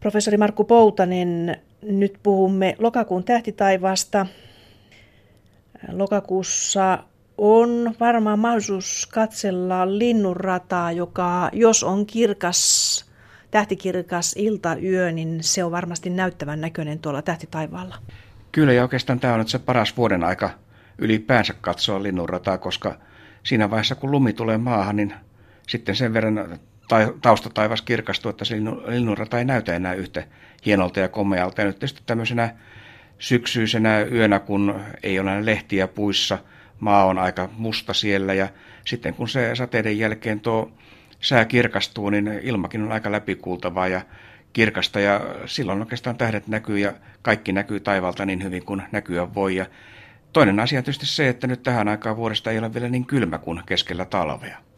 Professori Markku Poutanen, nyt puhumme lokakuun tähtitaivaasta. Lokakuussa on varmaan mahdollisuus katsella linnunrataa, joka jos on kirkas, tähtikirkas iltayö, niin se on varmasti näyttävän näköinen tuolla tähtitaivaalla. Kyllä ja oikeastaan tämä on nyt se paras vuoden aika ylipäänsä katsoa linnunrataa, koska siinä vaiheessa kun lumi tulee maahan, niin sitten sen verran taustataivas kirkastuu, että se linnunrata ei näytä enää yhtä hienolta ja komealta. Ja nyt tietysti tämmöisenä syksyisenä yönä, kun ei ole lehtiä puissa, maa on aika musta siellä ja sitten kun se sateiden jälkeen tuo sää kirkastuu, niin ilmakin on aika läpikuultavaa ja kirkasta ja silloin oikeastaan tähdet näkyy ja kaikki näkyy taivalta niin hyvin kuin näkyä voi. Ja toinen asia on tietysti se, että nyt tähän aikaan vuodesta ei ole vielä niin kylmä kuin keskellä talvea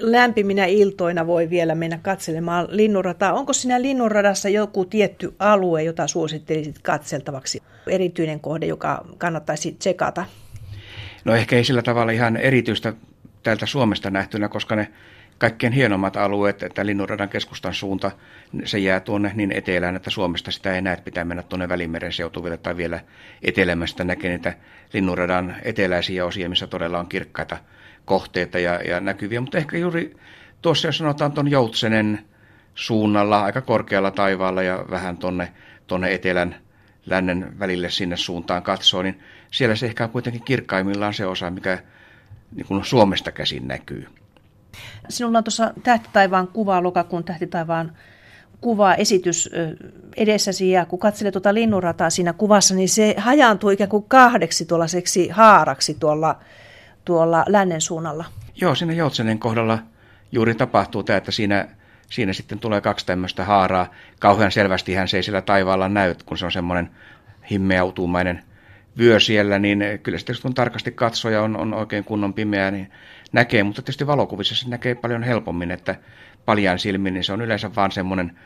lämpiminä iltoina voi vielä mennä katselemaan linnunrataa. Onko siinä linnunradassa joku tietty alue, jota suosittelisit katseltavaksi? Erityinen kohde, joka kannattaisi tsekata? No ehkä ei sillä tavalla ihan erityistä täältä Suomesta nähtynä, koska ne kaikkein hienommat alueet, että Linnunradan keskustan suunta, se jää tuonne niin etelään, että Suomesta sitä ei näe, että pitää mennä tuonne Välimeren seutuville tai vielä etelämästä näkee niitä Linnunradan eteläisiä osia, missä todella on kirkkaita kohteita ja, ja näkyviä, mutta ehkä juuri tuossa, jos sanotaan tuon Joutsenen suunnalla, aika korkealla taivaalla ja vähän tuonne tonne etelän lännen välille sinne suuntaan katsoo, niin siellä se ehkä on kuitenkin kirkkaimmillaan se osa, mikä niin kuin Suomesta käsin näkyy. Sinulla on tuossa Tähtitaivaan kuva, lokakuun Tähtitaivaan kuva, esitys edessäsi ja kun katselet tuota linnunrataa siinä kuvassa, niin se hajaantuu ikään kuin kahdeksi tuollaiseksi haaraksi tuolla tuolla lännen suunnalla. Joo, siinä Joutsenen kohdalla juuri tapahtuu tämä, että siinä, siinä sitten tulee kaksi tämmöistä haaraa. Kauhean selvästi hän se ei siellä taivaalla näy, kun se on semmoinen himmeautumainen vyö siellä, niin kyllä sitten kun tarkasti katsoja on, on oikein kunnon pimeää, niin näkee, mutta tietysti valokuvissa se näkee paljon helpommin, että paljan silmin, niin se on yleensä vaan semmoinen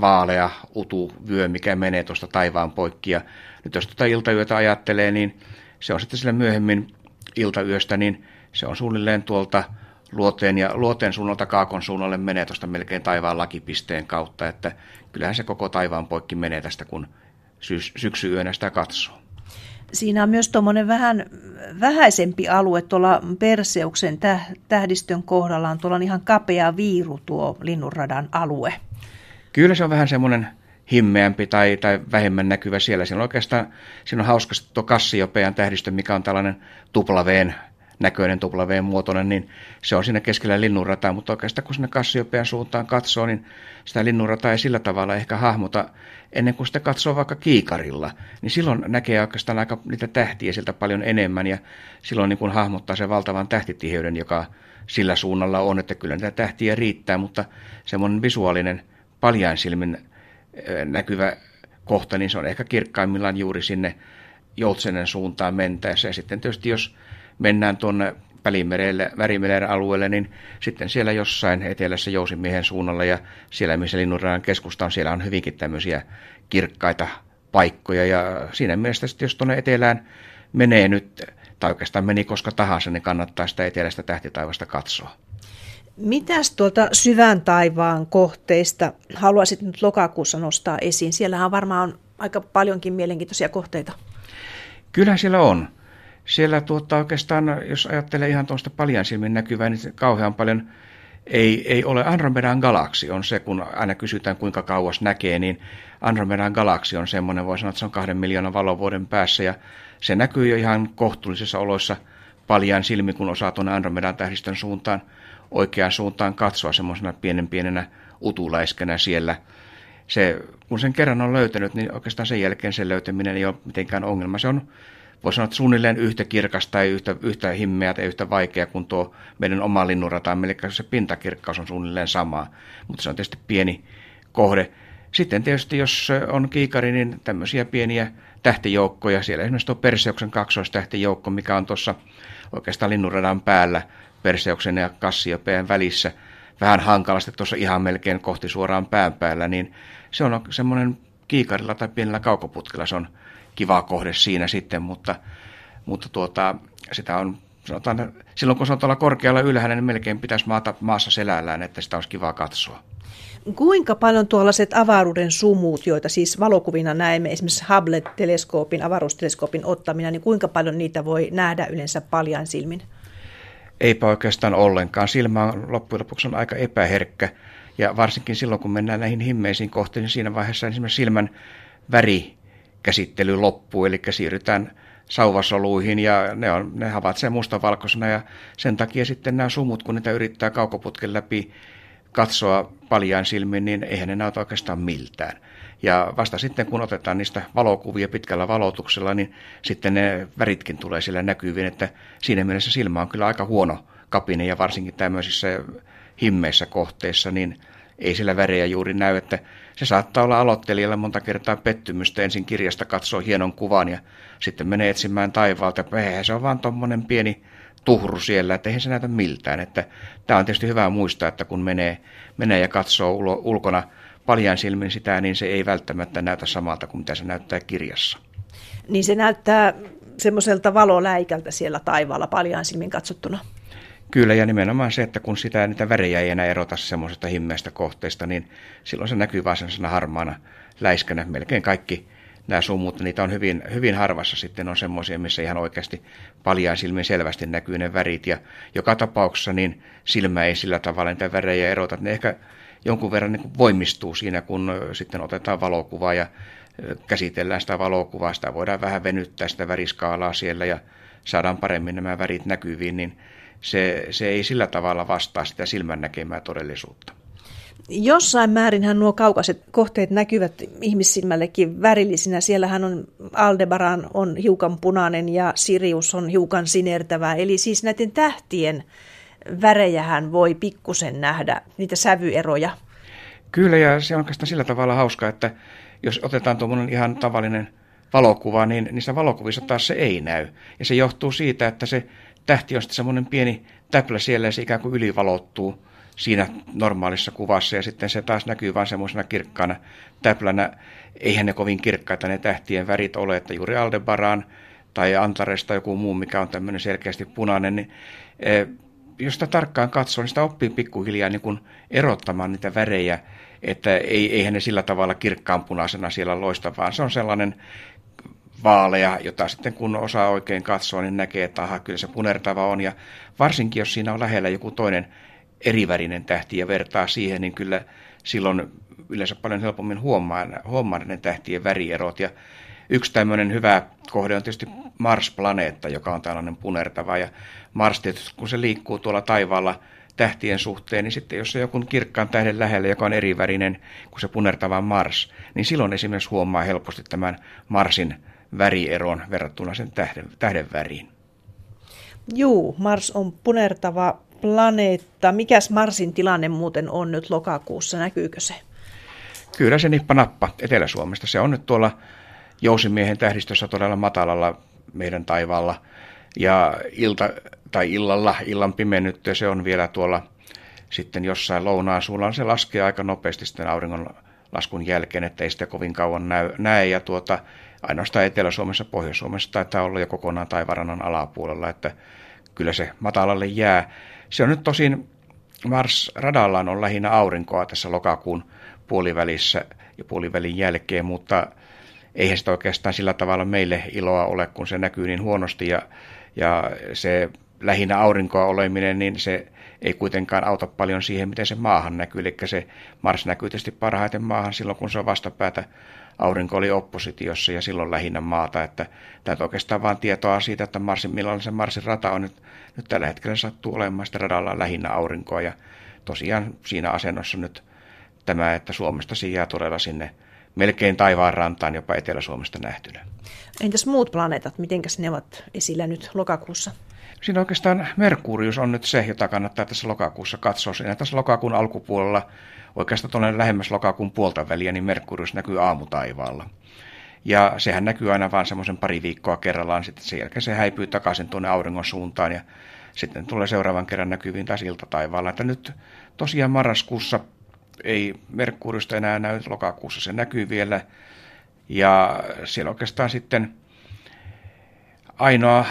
vaalea utu vyö, mikä menee tuosta taivaan poikki. Ja nyt jos tuota iltayötä ajattelee, niin se on sitten sillä myöhemmin iltayöstä, niin se on suunnilleen tuolta luoteen ja luoteen suunnalta kaakon suunnalle menee tuosta melkein taivaan lakipisteen kautta, että kyllähän se koko taivaan poikki menee tästä, kun sy- syksyyönä sitä katsoo. Siinä on myös tuommoinen vähän vähäisempi alue tuolla Perseuksen tähdistön kohdalla. On tuolla ihan kapea viiru tuo linnunradan alue. Kyllä se on vähän semmoinen himmeämpi tai, tai vähemmän näkyvä siellä. Siinä on oikeastaan siinä on hauskasti tuo Kassiopean tähdistö, mikä on tällainen tuplaveen näköinen tuplaveen muotoinen, niin se on siinä keskellä linnunrataa, mutta oikeastaan kun sinne Kassiopean suuntaan katsoo, niin sitä linnunrataa ei sillä tavalla ehkä hahmota. Ennen kuin sitä katsoo vaikka kiikarilla, niin silloin näkee oikeastaan aika niitä tähtiä sieltä paljon enemmän. Ja silloin niin kuin hahmottaa sen valtavan tähtitiheyden, joka sillä suunnalla on, että kyllä niitä tähtiä riittää, mutta semmoinen visuaalinen paljain silmin näkyvä kohta, niin se on ehkä kirkkaimmillaan juuri sinne Joutsenen suuntaan mentäessä. Ja sitten tietysti jos mennään tuonne Välimerelle, Värimeren alueelle, niin sitten siellä jossain etelässä Jousimiehen suunnalla ja siellä, missä Linnunradan keskusta on, siellä on hyvinkin tämmöisiä kirkkaita paikkoja. Ja siinä mielessä, jos tuonne etelään menee nyt, tai oikeastaan meni koska tahansa, niin kannattaa sitä etelästä tähtitaivasta katsoa. Mitäs tuolta syvän taivaan kohteista haluaisit nyt lokakuussa nostaa esiin? Siellähän varmaan on aika paljonkin mielenkiintoisia kohteita. Kyllä siellä on. Siellä tuota, oikeastaan, jos ajattelee ihan tuosta paljon silmin näkyvää, niin kauhean paljon ei, ei ole Andromedan galaksi on se, kun aina kysytään kuinka kauas näkee, niin Andromedan galaksi on semmoinen, voi sanoa, että se on kahden miljoonan valovuoden päässä ja se näkyy jo ihan kohtuullisissa oloissa paljon silmi, kun osaa tuonne Andromedan tähdistön suuntaan oikeaan suuntaan katsoa semmoisena pienen pienenä utuläiskänä siellä. Se, kun sen kerran on löytänyt, niin oikeastaan sen jälkeen sen löytäminen ei ole mitenkään ongelma. Se on, voi sanoa, että suunnilleen yhtä kirkas tai yhtä, yhtä himmeä tai yhtä vaikea kuin tuo meidän oma linnunrata, eli se pintakirkkaus on suunnilleen sama, mutta se on tietysti pieni kohde. Sitten tietysti, jos on kiikari, niin tämmöisiä pieniä tähtijoukkoja, siellä esimerkiksi tuo Perseuksen kaksoistähtijoukko, mikä on tuossa oikeastaan linnunradan päällä, Perseuksen ja Kassiopeen välissä vähän hankalasti tuossa ihan melkein kohti suoraan pään päällä, niin se on semmoinen kiikarilla tai pienellä kaukoputkella, se on kiva kohde siinä sitten, mutta, mutta tuota, sitä on sanotaan, silloin kun se on tuolla korkealla ylhäällä, niin melkein pitäisi maata maassa selällään, että sitä olisi kiva katsoa. Kuinka paljon tuollaiset avaruuden sumut, joita siis valokuvina näemme, esimerkiksi Hubble-teleskoopin, avaruusteleskoopin ottamina, niin kuinka paljon niitä voi nähdä yleensä paljain silmin? Eipä oikeastaan ollenkaan. Silmä on loppujen lopuksi on aika epäherkkä. Ja varsinkin silloin, kun mennään näihin himmeisiin kohtiin, niin siinä vaiheessa esimerkiksi silmän värikäsittely loppuu, eli siirrytään sauvasoluihin ja ne, on, ne havaitsee mustavalkoisena ja sen takia sitten nämä sumut, kun niitä yrittää kaukoputken läpi katsoa paljain silmin, niin eihän ne näytä oikeastaan miltään. Ja vasta sitten, kun otetaan niistä valokuvia pitkällä valotuksella, niin sitten ne väritkin tulee sillä näkyviin, että siinä mielessä silmä on kyllä aika huono kapine ja varsinkin tämmöisissä himmeissä kohteissa, niin ei sillä värejä juuri näy, että se saattaa olla aloittelijalle monta kertaa pettymystä. Ensin kirjasta katsoo hienon kuvan ja sitten menee etsimään taivaalta. Eihän se on vaan tuommoinen pieni tuhru siellä, että eihän se näytä miltään. Että tämä on tietysti hyvä muistaa, että kun menee, menee ja katsoo ulkona paljain silmin sitä, niin se ei välttämättä näytä samalta kuin mitä se näyttää kirjassa. Niin se näyttää semmoiselta valoläikältä siellä taivaalla paljain silmin katsottuna. Kyllä, ja nimenomaan se, että kun sitä niitä värejä ei enää erota semmoisesta himmeistä kohteesta, niin silloin se näkyy vain sellaisena harmaana läiskänä. Melkein kaikki nämä sumut, niitä on hyvin, hyvin harvassa sitten on semmoisia, missä ihan oikeasti paljain silmin selvästi näkyy ne värit. Ja joka tapauksessa niin silmä ei sillä tavalla niitä värejä erota. Ne ehkä jonkun verran niin voimistuu siinä, kun sitten otetaan valokuvaa ja käsitellään sitä valokuvaa. Sitä voidaan vähän venyttää sitä väriskaalaa siellä ja saadaan paremmin nämä värit näkyviin, niin se, se ei sillä tavalla vastaa sitä silmän näkemää todellisuutta. Jossain määrinhän nuo kaukaiset kohteet näkyvät ihmissilmällekin värillisinä. Siellähän on Aldebaran on hiukan punainen ja Sirius on hiukan sinertävä. Eli siis näiden tähtien värejähän voi pikkusen nähdä, niitä sävyeroja. Kyllä, ja se on oikeastaan sillä tavalla hauska, että jos otetaan tuommoinen ihan tavallinen valokuva, niin niissä valokuvissa taas se ei näy. Ja se johtuu siitä, että se tähti on sitten semmoinen pieni täplä siellä ja se ikään kuin ylivalottuu siinä normaalissa kuvassa ja sitten se taas näkyy vain semmoisena kirkkaana täplänä. Eihän ne kovin kirkkaita ne tähtien värit ole, että juuri Aldebaran tai Antaresta joku muu, mikä on tämmöinen selkeästi punainen, niin e, jos sitä tarkkaan katsoo, niin sitä oppii pikkuhiljaa niin kuin erottamaan niitä värejä, että ei, eihän ne sillä tavalla kirkkaanpunaisena siellä loista, vaan se on sellainen vaalea, jota sitten kun osaa oikein katsoa, niin näkee, että aha, kyllä se punertava on. Ja varsinkin, jos siinä on lähellä joku toinen erivärinen tähti ja vertaa siihen, niin kyllä silloin yleensä paljon helpommin huomaa, huomaa ne tähtien värierot. Ja yksi tämmöinen hyvä kohde on tietysti Mars-planeetta, joka on tällainen punertava. Ja Mars tietysti, kun se liikkuu tuolla taivaalla tähtien suhteen, niin sitten jos se joku kirkkaan tähden lähellä, joka on erivärinen kuin se punertava Mars, niin silloin esimerkiksi huomaa helposti tämän Marsin värieron verrattuna sen tähden, tähden väriin. Juu, Mars on punertava planeetta. Mikäs Marsin tilanne muuten on nyt lokakuussa? Näkyykö se? Kyllä se nippa nappa Etelä-Suomesta. Se on nyt tuolla Jousimiehen tähdistössä todella matalalla meidän taivaalla. Ja ilta, tai illalla, illan pimennyttyä se on vielä tuolla sitten jossain lounaan suulla. Se laskee aika nopeasti sitten auringon laskun jälkeen, että ei sitä kovin kauan näy, näe. Ja tuota, ainoastaan Etelä-Suomessa, Pohjois-Suomessa taitaa olla jo kokonaan taivarannan alapuolella, että kyllä se matalalle jää. Se on nyt tosin, Mars-radallaan on lähinnä aurinkoa tässä lokakuun puolivälissä ja puolivälin jälkeen, mutta eihän sitä oikeastaan sillä tavalla meille iloa ole, kun se näkyy niin huonosti ja, ja se lähinnä aurinkoa oleminen, niin se ei kuitenkaan auta paljon siihen, miten se maahan näkyy. Eli se Mars näkyy tietysti parhaiten maahan silloin, kun se on vastapäätä aurinko oli oppositiossa ja silloin lähinnä maata. Että täytyy oikeastaan vain tietoa siitä, että Marsin, millainen se Marsin rata on nyt, nyt tällä hetkellä sattuu olemaan sitä radalla lähinnä aurinkoa ja tosiaan siinä asennossa nyt tämä, että Suomesta sijaa todella sinne melkein taivaan rantaan jopa Etelä-Suomesta nähtynä. Entäs muut planeetat, miten ne ovat esillä nyt lokakuussa? Siinä oikeastaan Merkurius on nyt se, jota kannattaa tässä lokakuussa katsoa. Siinä tässä lokakuun alkupuolella, oikeastaan tuonne lähemmäs lokakuun puolta väliä, niin Merkurius näkyy aamutaivaalla. Ja sehän näkyy aina vain semmoisen pari viikkoa kerrallaan, sitten sen jälkeen se häipyy takaisin tuonne auringon suuntaan ja sitten tulee seuraavan kerran näkyviin taas iltataivaalla. Että nyt tosiaan marraskuussa ei Merkuriusta enää näy, lokakuussa se näkyy vielä. Ja siellä oikeastaan sitten ainoa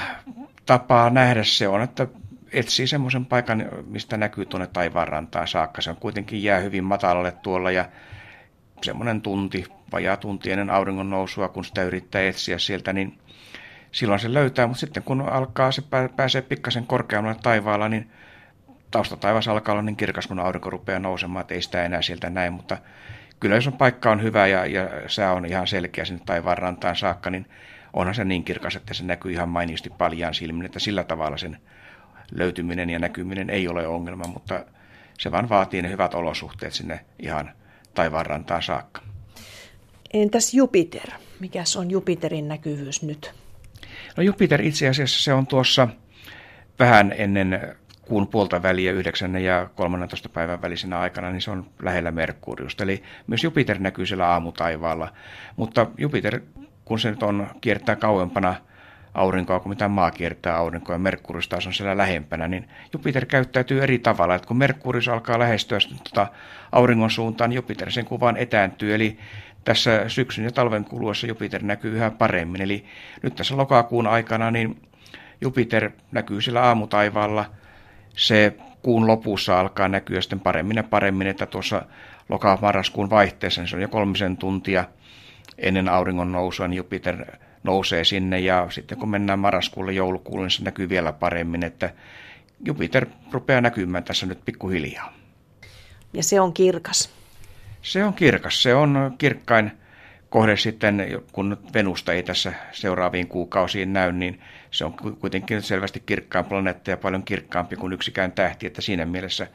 tapaa nähdä se on, että etsii semmoisen paikan, mistä näkyy tuonne taivaanrantaan saakka. Se on kuitenkin jää hyvin matalalle tuolla ja semmoinen tunti, vajaa tunti ennen auringon nousua, kun sitä yrittää etsiä sieltä, niin silloin se löytää, mutta sitten kun alkaa se pääsee pikkasen korkeammalle taivaalla, niin taustataivas alkaa olla niin kirkas, kun aurinko rupeaa nousemaan, että ei sitä enää sieltä näin, mutta kyllä jos on paikka on hyvä ja, ja sää on ihan selkeä sinne taivaan rantaan saakka, niin onhan se niin kirkas, että se näkyy ihan mainiisti paljaan silmin, että sillä tavalla sen löytyminen ja näkyminen ei ole ongelma, mutta se vaan vaatii ne hyvät olosuhteet sinne ihan taivaanrantaan saakka. Entäs Jupiter? Mikäs on Jupiterin näkyvyys nyt? No Jupiter itse asiassa se on tuossa vähän ennen kuun puolta väliä 9. ja 13. päivän välisenä aikana, niin se on lähellä Merkuriusta. Eli myös Jupiter näkyy siellä aamutaivaalla. Mutta Jupiter, kun se nyt on kiertää kauempana aurinkoa kuin mitä maa kiertää aurinkoa ja Merkurius taas on siellä lähempänä, niin Jupiter käyttäytyy eri tavalla. Että kun Merkurius alkaa lähestyä tuota auringon suuntaan, niin Jupiter sen kuvaan etääntyy. Eli tässä syksyn ja talven kuluessa Jupiter näkyy yhä paremmin. Eli nyt tässä lokakuun aikana niin Jupiter näkyy siellä aamutaivaalla. Se kuun lopussa alkaa näkyä sitten paremmin ja paremmin, että tuossa loka-marraskuun vaihteessa niin se on jo kolmisen tuntia ennen auringon nousua, niin Jupiter nousee sinne ja sitten kun mennään marraskuulle joulukuulle, niin se näkyy vielä paremmin, että Jupiter rupeaa näkymään tässä nyt pikkuhiljaa. Ja se on kirkas. Se on kirkas. Se on kirkkain kohde sitten, kun Venusta ei tässä seuraaviin kuukausiin näy, niin se on kuitenkin selvästi kirkkain planeetta ja paljon kirkkaampi kuin yksikään tähti, että siinä mielessä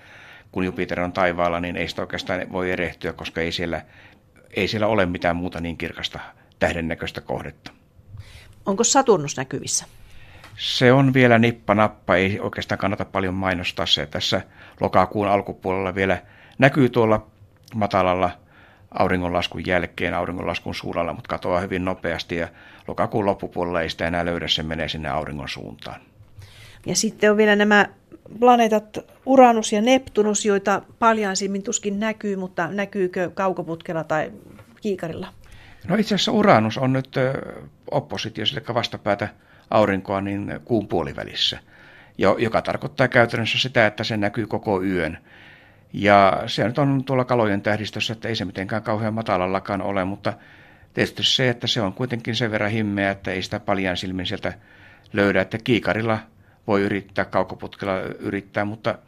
kun Jupiter on taivaalla, niin ei sitä oikeastaan voi erehtyä, koska ei siellä, ei siellä ole mitään muuta niin kirkasta tähdennäköistä kohdetta. Onko Saturnus näkyvissä? Se on vielä nippa-nappa, ei oikeastaan kannata paljon mainostaa se. Tässä lokakuun alkupuolella vielä näkyy tuolla matalalla auringonlaskun jälkeen, auringonlaskun suunnalla, mutta katoaa hyvin nopeasti ja lokakuun loppupuolella ei sitä enää löydä, se menee sinne auringon suuntaan. Ja sitten on vielä nämä planeetat Uranus ja Neptunus, joita paljaan silmin tuskin näkyy, mutta näkyykö kaukoputkella tai kiikarilla? No itse asiassa Uranus on nyt oppositiossa, eli vastapäätä aurinkoa, niin kuun puolivälissä, joka tarkoittaa käytännössä sitä, että se näkyy koko yön. Ja se nyt on tuolla kalojen tähdistössä, että ei se mitenkään kauhean matalallakaan ole, mutta tietysti se, että se on kuitenkin sen verran himmeä, että ei sitä paljon silmin sieltä löydä, että kiikarilla voi yrittää, kaukoputkella yrittää, mutta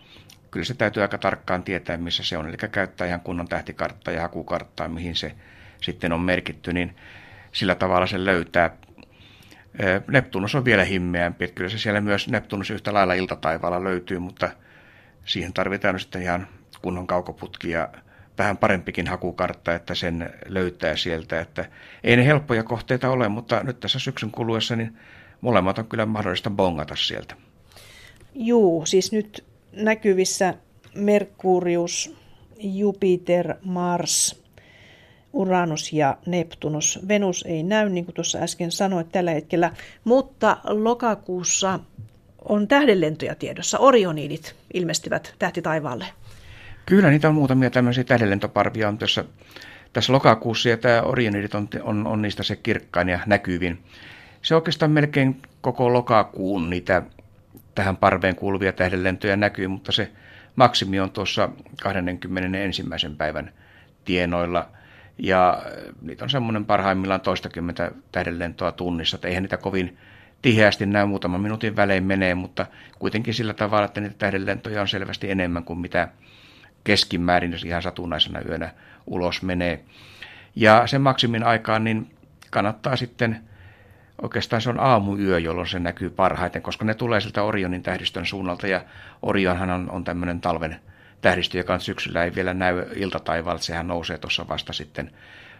kyllä se täytyy aika tarkkaan tietää, missä se on. Eli käyttää ihan kunnon tähtikarttaa ja hakukarttaa, mihin se sitten on merkitty, niin sillä tavalla se löytää. Neptunus on vielä himmeämpi, että kyllä se siellä myös Neptunus yhtä lailla iltataivaalla löytyy, mutta siihen tarvitaan sitten ihan kunnon kaukoputki ja vähän parempikin hakukartta, että sen löytää sieltä. Että ei ne helppoja kohteita ole, mutta nyt tässä syksyn kuluessa niin molemmat on kyllä mahdollista bongata sieltä. Juu, siis nyt näkyvissä Merkurius, Jupiter, Mars, Uranus ja Neptunus. Venus ei näy, niin kuin tuossa äsken sanoit tällä hetkellä, mutta lokakuussa on tähdenlentoja tiedossa. Orionidit ilmestyvät tähtitaivaalle. Kyllä, niitä on muutamia tämmöisiä tähdenlentoparvia on tässä, tässä lokakuussa, ja tämä Orionidit on, on, on niistä se kirkkain ja näkyvin. Se oikeastaan melkein koko lokakuun niitä tähän parveen kuuluvia tähdenlentoja näkyy, mutta se maksimi on tuossa 21. päivän tienoilla, ja niitä on semmoinen parhaimmillaan toistakymmentä tähdenlentoa tunnissa, että eihän niitä kovin tiheästi näy muutaman minuutin välein menee, mutta kuitenkin sillä tavalla, että niitä tähdenlentoja on selvästi enemmän kuin mitä keskimäärin, ihan satunnaisena yönä ulos menee. Ja sen maksimin aikaan niin kannattaa sitten, oikeastaan se on aamuyö, jolloin se näkyy parhaiten, koska ne tulee sieltä Orionin tähdistön suunnalta, ja Orionhan on, on tämmöinen talven tähdistö, joka syksyllä ei vielä näy iltataivaalta, sehän nousee tuossa vasta sitten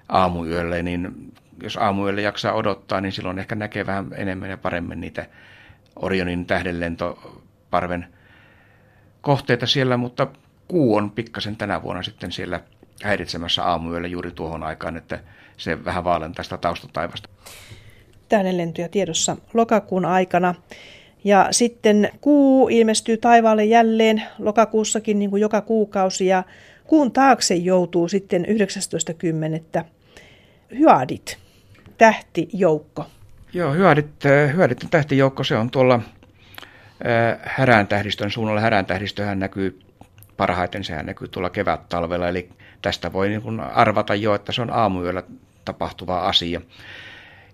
aamuyölle, niin jos aamuyölle jaksaa odottaa, niin silloin ehkä näkee vähän enemmän ja paremmin niitä Orionin tähdenlentoparven kohteita siellä, mutta kuu on pikkasen tänä vuonna sitten siellä häiritsemässä aamuyöllä juuri tuohon aikaan, että se vähän vaalentaa sitä taustataivasta. Tähdenlentoja tiedossa lokakuun aikana. Ja sitten kuu ilmestyy taivaalle jälleen lokakuussakin niin kuin joka kuukausi ja kuun taakse joutuu sitten 19.10. Hyadit, tähtijoukko. Joo, Hyadit, hyadit tähtijoukko, se on tuolla häräntähdistön suunnalla. Häräntähdistöhän näkyy parhaiten, sehän näkyy tuolla kevät-talvella, eli tästä voi niin kuin arvata jo, että se on aamuyöllä tapahtuva asia.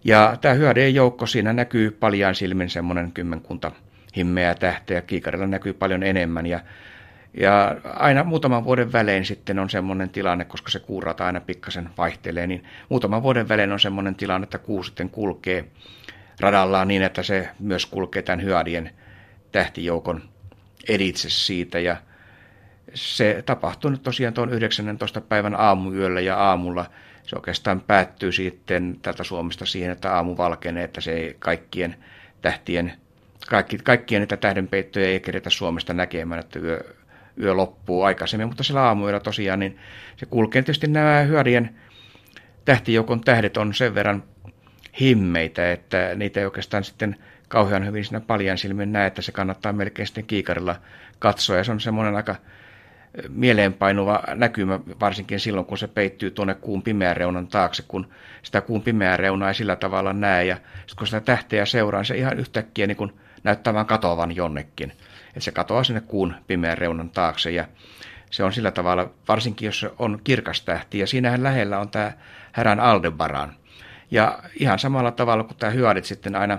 Ja tämä hyödien joukko, siinä näkyy paljon silmin semmoinen kymmenkunta himmeää tähteä, kiikarilla näkyy paljon enemmän ja ja aina muutaman vuoden välein sitten on semmoinen tilanne, koska se kuurata aina pikkasen vaihtelee, niin muutaman vuoden välein on semmoinen tilanne, että kuu sitten kulkee radallaan niin, että se myös kulkee tämän hyödien tähtijoukon editse siitä. Ja se tapahtuu nyt tosiaan tuon 19. päivän aamuyöllä ja aamulla se oikeastaan päättyy sitten tältä Suomesta siihen, että aamu valkenee, että se ei kaikkien tähtien, kaikki, kaikkien niitä tähdenpeittoja ei kerätä Suomesta näkemään, että yö, yö loppuu aikaisemmin, mutta sillä aamuyöllä tosiaan niin se kulkee. Tietysti nämä hyödien tähtijoukon tähdet on sen verran himmeitä, että niitä ei oikeastaan sitten kauhean hyvin siinä paljon silmin näe, että se kannattaa melkein sitten kiikarilla katsoa. Ja se on semmoinen aika mieleenpainuva näkymä, varsinkin silloin, kun se peittyy tuonne kuun pimeän reunan taakse, kun sitä kuun pimeää reunaa ei sillä tavalla näe. Ja sitten kun sitä tähteä seuraa, niin se ihan yhtäkkiä niin kuin näyttää vaan katoavan jonnekin. Että se katoaa sinne kuun pimeän reunan taakse. Ja se on sillä tavalla, varsinkin jos se on kirkas tähti, ja siinähän lähellä on tämä Härän Aldebaran. Ja ihan samalla tavalla kuin tämä hyödit sitten aina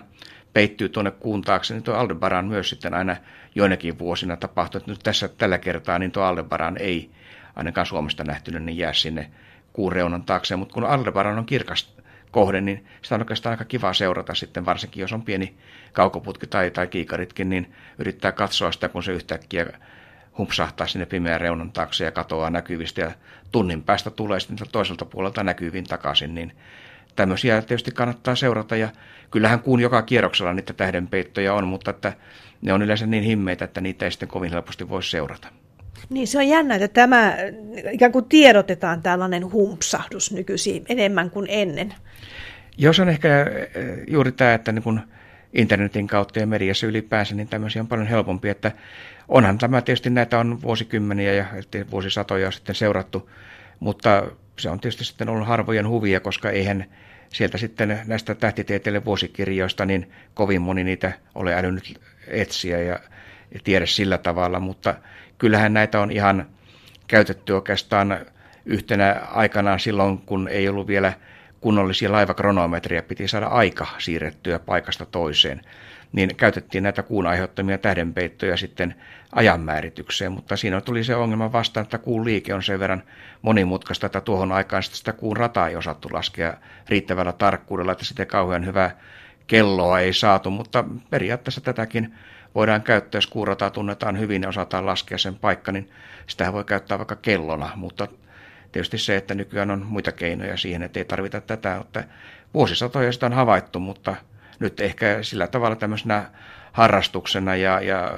peittyy tuonne kuun taakse, niin tuo Aldebaran myös sitten aina joinakin vuosina tapahtuu. Että nyt tässä tällä kertaa niin tuo Aldebaran ei ainakaan Suomesta nähtynä niin jää sinne kuun reunan taakse, mutta kun Aldebaran on kirkas kohde, niin sitä on oikeastaan aika kiva seurata sitten, varsinkin jos on pieni kaukoputki tai, tai kiikaritkin, niin yrittää katsoa sitä, kun se yhtäkkiä humpsahtaa sinne pimeän reunan taakse ja katoaa näkyvistä ja tunnin päästä tulee sitten toiselta puolelta näkyviin takaisin, niin tämmöisiä tietysti kannattaa seurata ja kyllähän kuun joka kierroksella niitä tähdenpeittoja on, mutta että ne on yleensä niin himmeitä, että niitä ei sitten kovin helposti voi seurata. Niin se on jännä, että tämä ikään kuin tiedotetaan tällainen humpsahdus nykyisin enemmän kuin ennen. Jos on ehkä eh, juuri tämä, että niin kun internetin kautta ja mediassa ylipäänsä, niin tämmöisiä on paljon helpompi, että onhan tämä tietysti näitä on vuosikymmeniä ja vuosisatoja sitten seurattu, mutta se on tietysti sitten ollut harvojen huvia, koska eihän sieltä sitten näistä tähtitieteille vuosikirjoista niin kovin moni niitä ole älynyt etsiä ja, tiedä sillä tavalla, mutta kyllähän näitä on ihan käytetty oikeastaan yhtenä aikanaan silloin, kun ei ollut vielä kunnollisia laivakronometria, piti saada aika siirrettyä paikasta toiseen niin käytettiin näitä kuun aiheuttamia tähdenpeittoja sitten ajanmääritykseen, mutta siinä tuli se ongelma vastaan, että kuun liike on sen verran monimutkaista, että tuohon aikaan sitä kuun rataa ei osattu laskea riittävällä tarkkuudella, että sitten kauhean hyvää kelloa ei saatu, mutta periaatteessa tätäkin voidaan käyttää, jos kuurataa tunnetaan hyvin ja osataan laskea sen paikka, niin sitä voi käyttää vaikka kellona, mutta tietysti se, että nykyään on muita keinoja siihen, että ei tarvita tätä, että vuosisatoja sitä on havaittu, mutta nyt ehkä sillä tavalla tämmöisenä harrastuksena ja, ja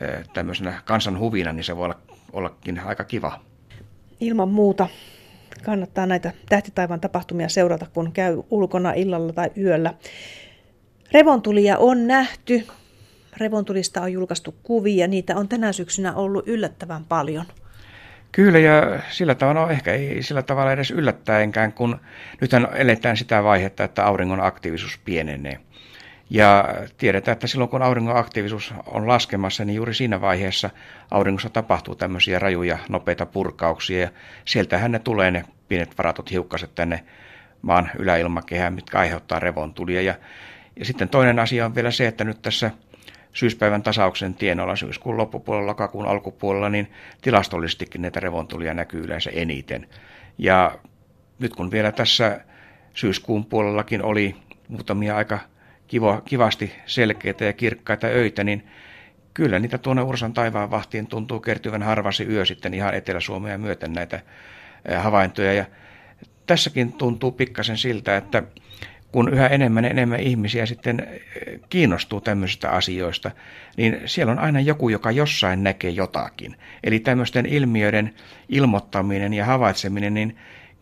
e, tämmöisenä kansan huvina, niin se voi olla, ollakin aika kiva. Ilman muuta kannattaa näitä tähtitaivaan tapahtumia seurata, kun käy ulkona illalla tai yöllä. Revontulia on nähty. Revontulista on julkaistu kuvia. Niitä on tänä syksynä ollut yllättävän paljon. Kyllä, ja sillä tavalla, no ehkä ei sillä tavalla edes yllättäenkään, kun nythän eletään sitä vaihetta, että auringon aktiivisuus pienenee. Ja tiedetään, että silloin kun auringon aktiivisuus on laskemassa, niin juuri siinä vaiheessa auringossa tapahtuu tämmöisiä rajuja, nopeita purkauksia, ja sieltähän ne tulee ne pienet varatut hiukkaset tänne maan yläilmakehään, mitkä aiheuttaa revontulia. Ja, ja sitten toinen asia on vielä se, että nyt tässä – syyspäivän tasauksen tienoilla syyskuun loppupuolella, lokakuun alkupuolella, niin tilastollisestikin näitä revontulia näkyy yleensä eniten. Ja nyt kun vielä tässä syyskuun puolellakin oli muutamia aika kivo, kivasti selkeitä ja kirkkaita öitä, niin kyllä niitä tuonne Ursan taivaan vahtiin tuntuu kertyvän harvasi yö sitten ihan Etelä-Suomea myöten näitä havaintoja. Ja tässäkin tuntuu pikkasen siltä, että kun yhä enemmän ja enemmän ihmisiä sitten kiinnostuu tämmöisistä asioista, niin siellä on aina joku, joka jossain näkee jotakin. Eli tämmöisten ilmiöiden ilmoittaminen ja havaitseminen, niin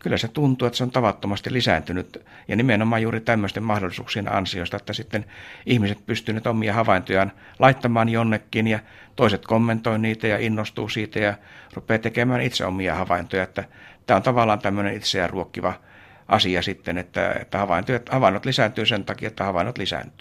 kyllä se tuntuu, että se on tavattomasti lisääntynyt. Ja nimenomaan juuri tämmöisten mahdollisuuksien ansiosta, että sitten ihmiset pystyvät omia havaintojaan laittamaan jonnekin ja toiset kommentoi niitä ja innostuu siitä ja rupeaa tekemään itse omia havaintoja. Että tämä on tavallaan tämmöinen itseään ruokkiva asia sitten, että, että havainnot, lisääntyy sen takia, että havainnot lisääntyy.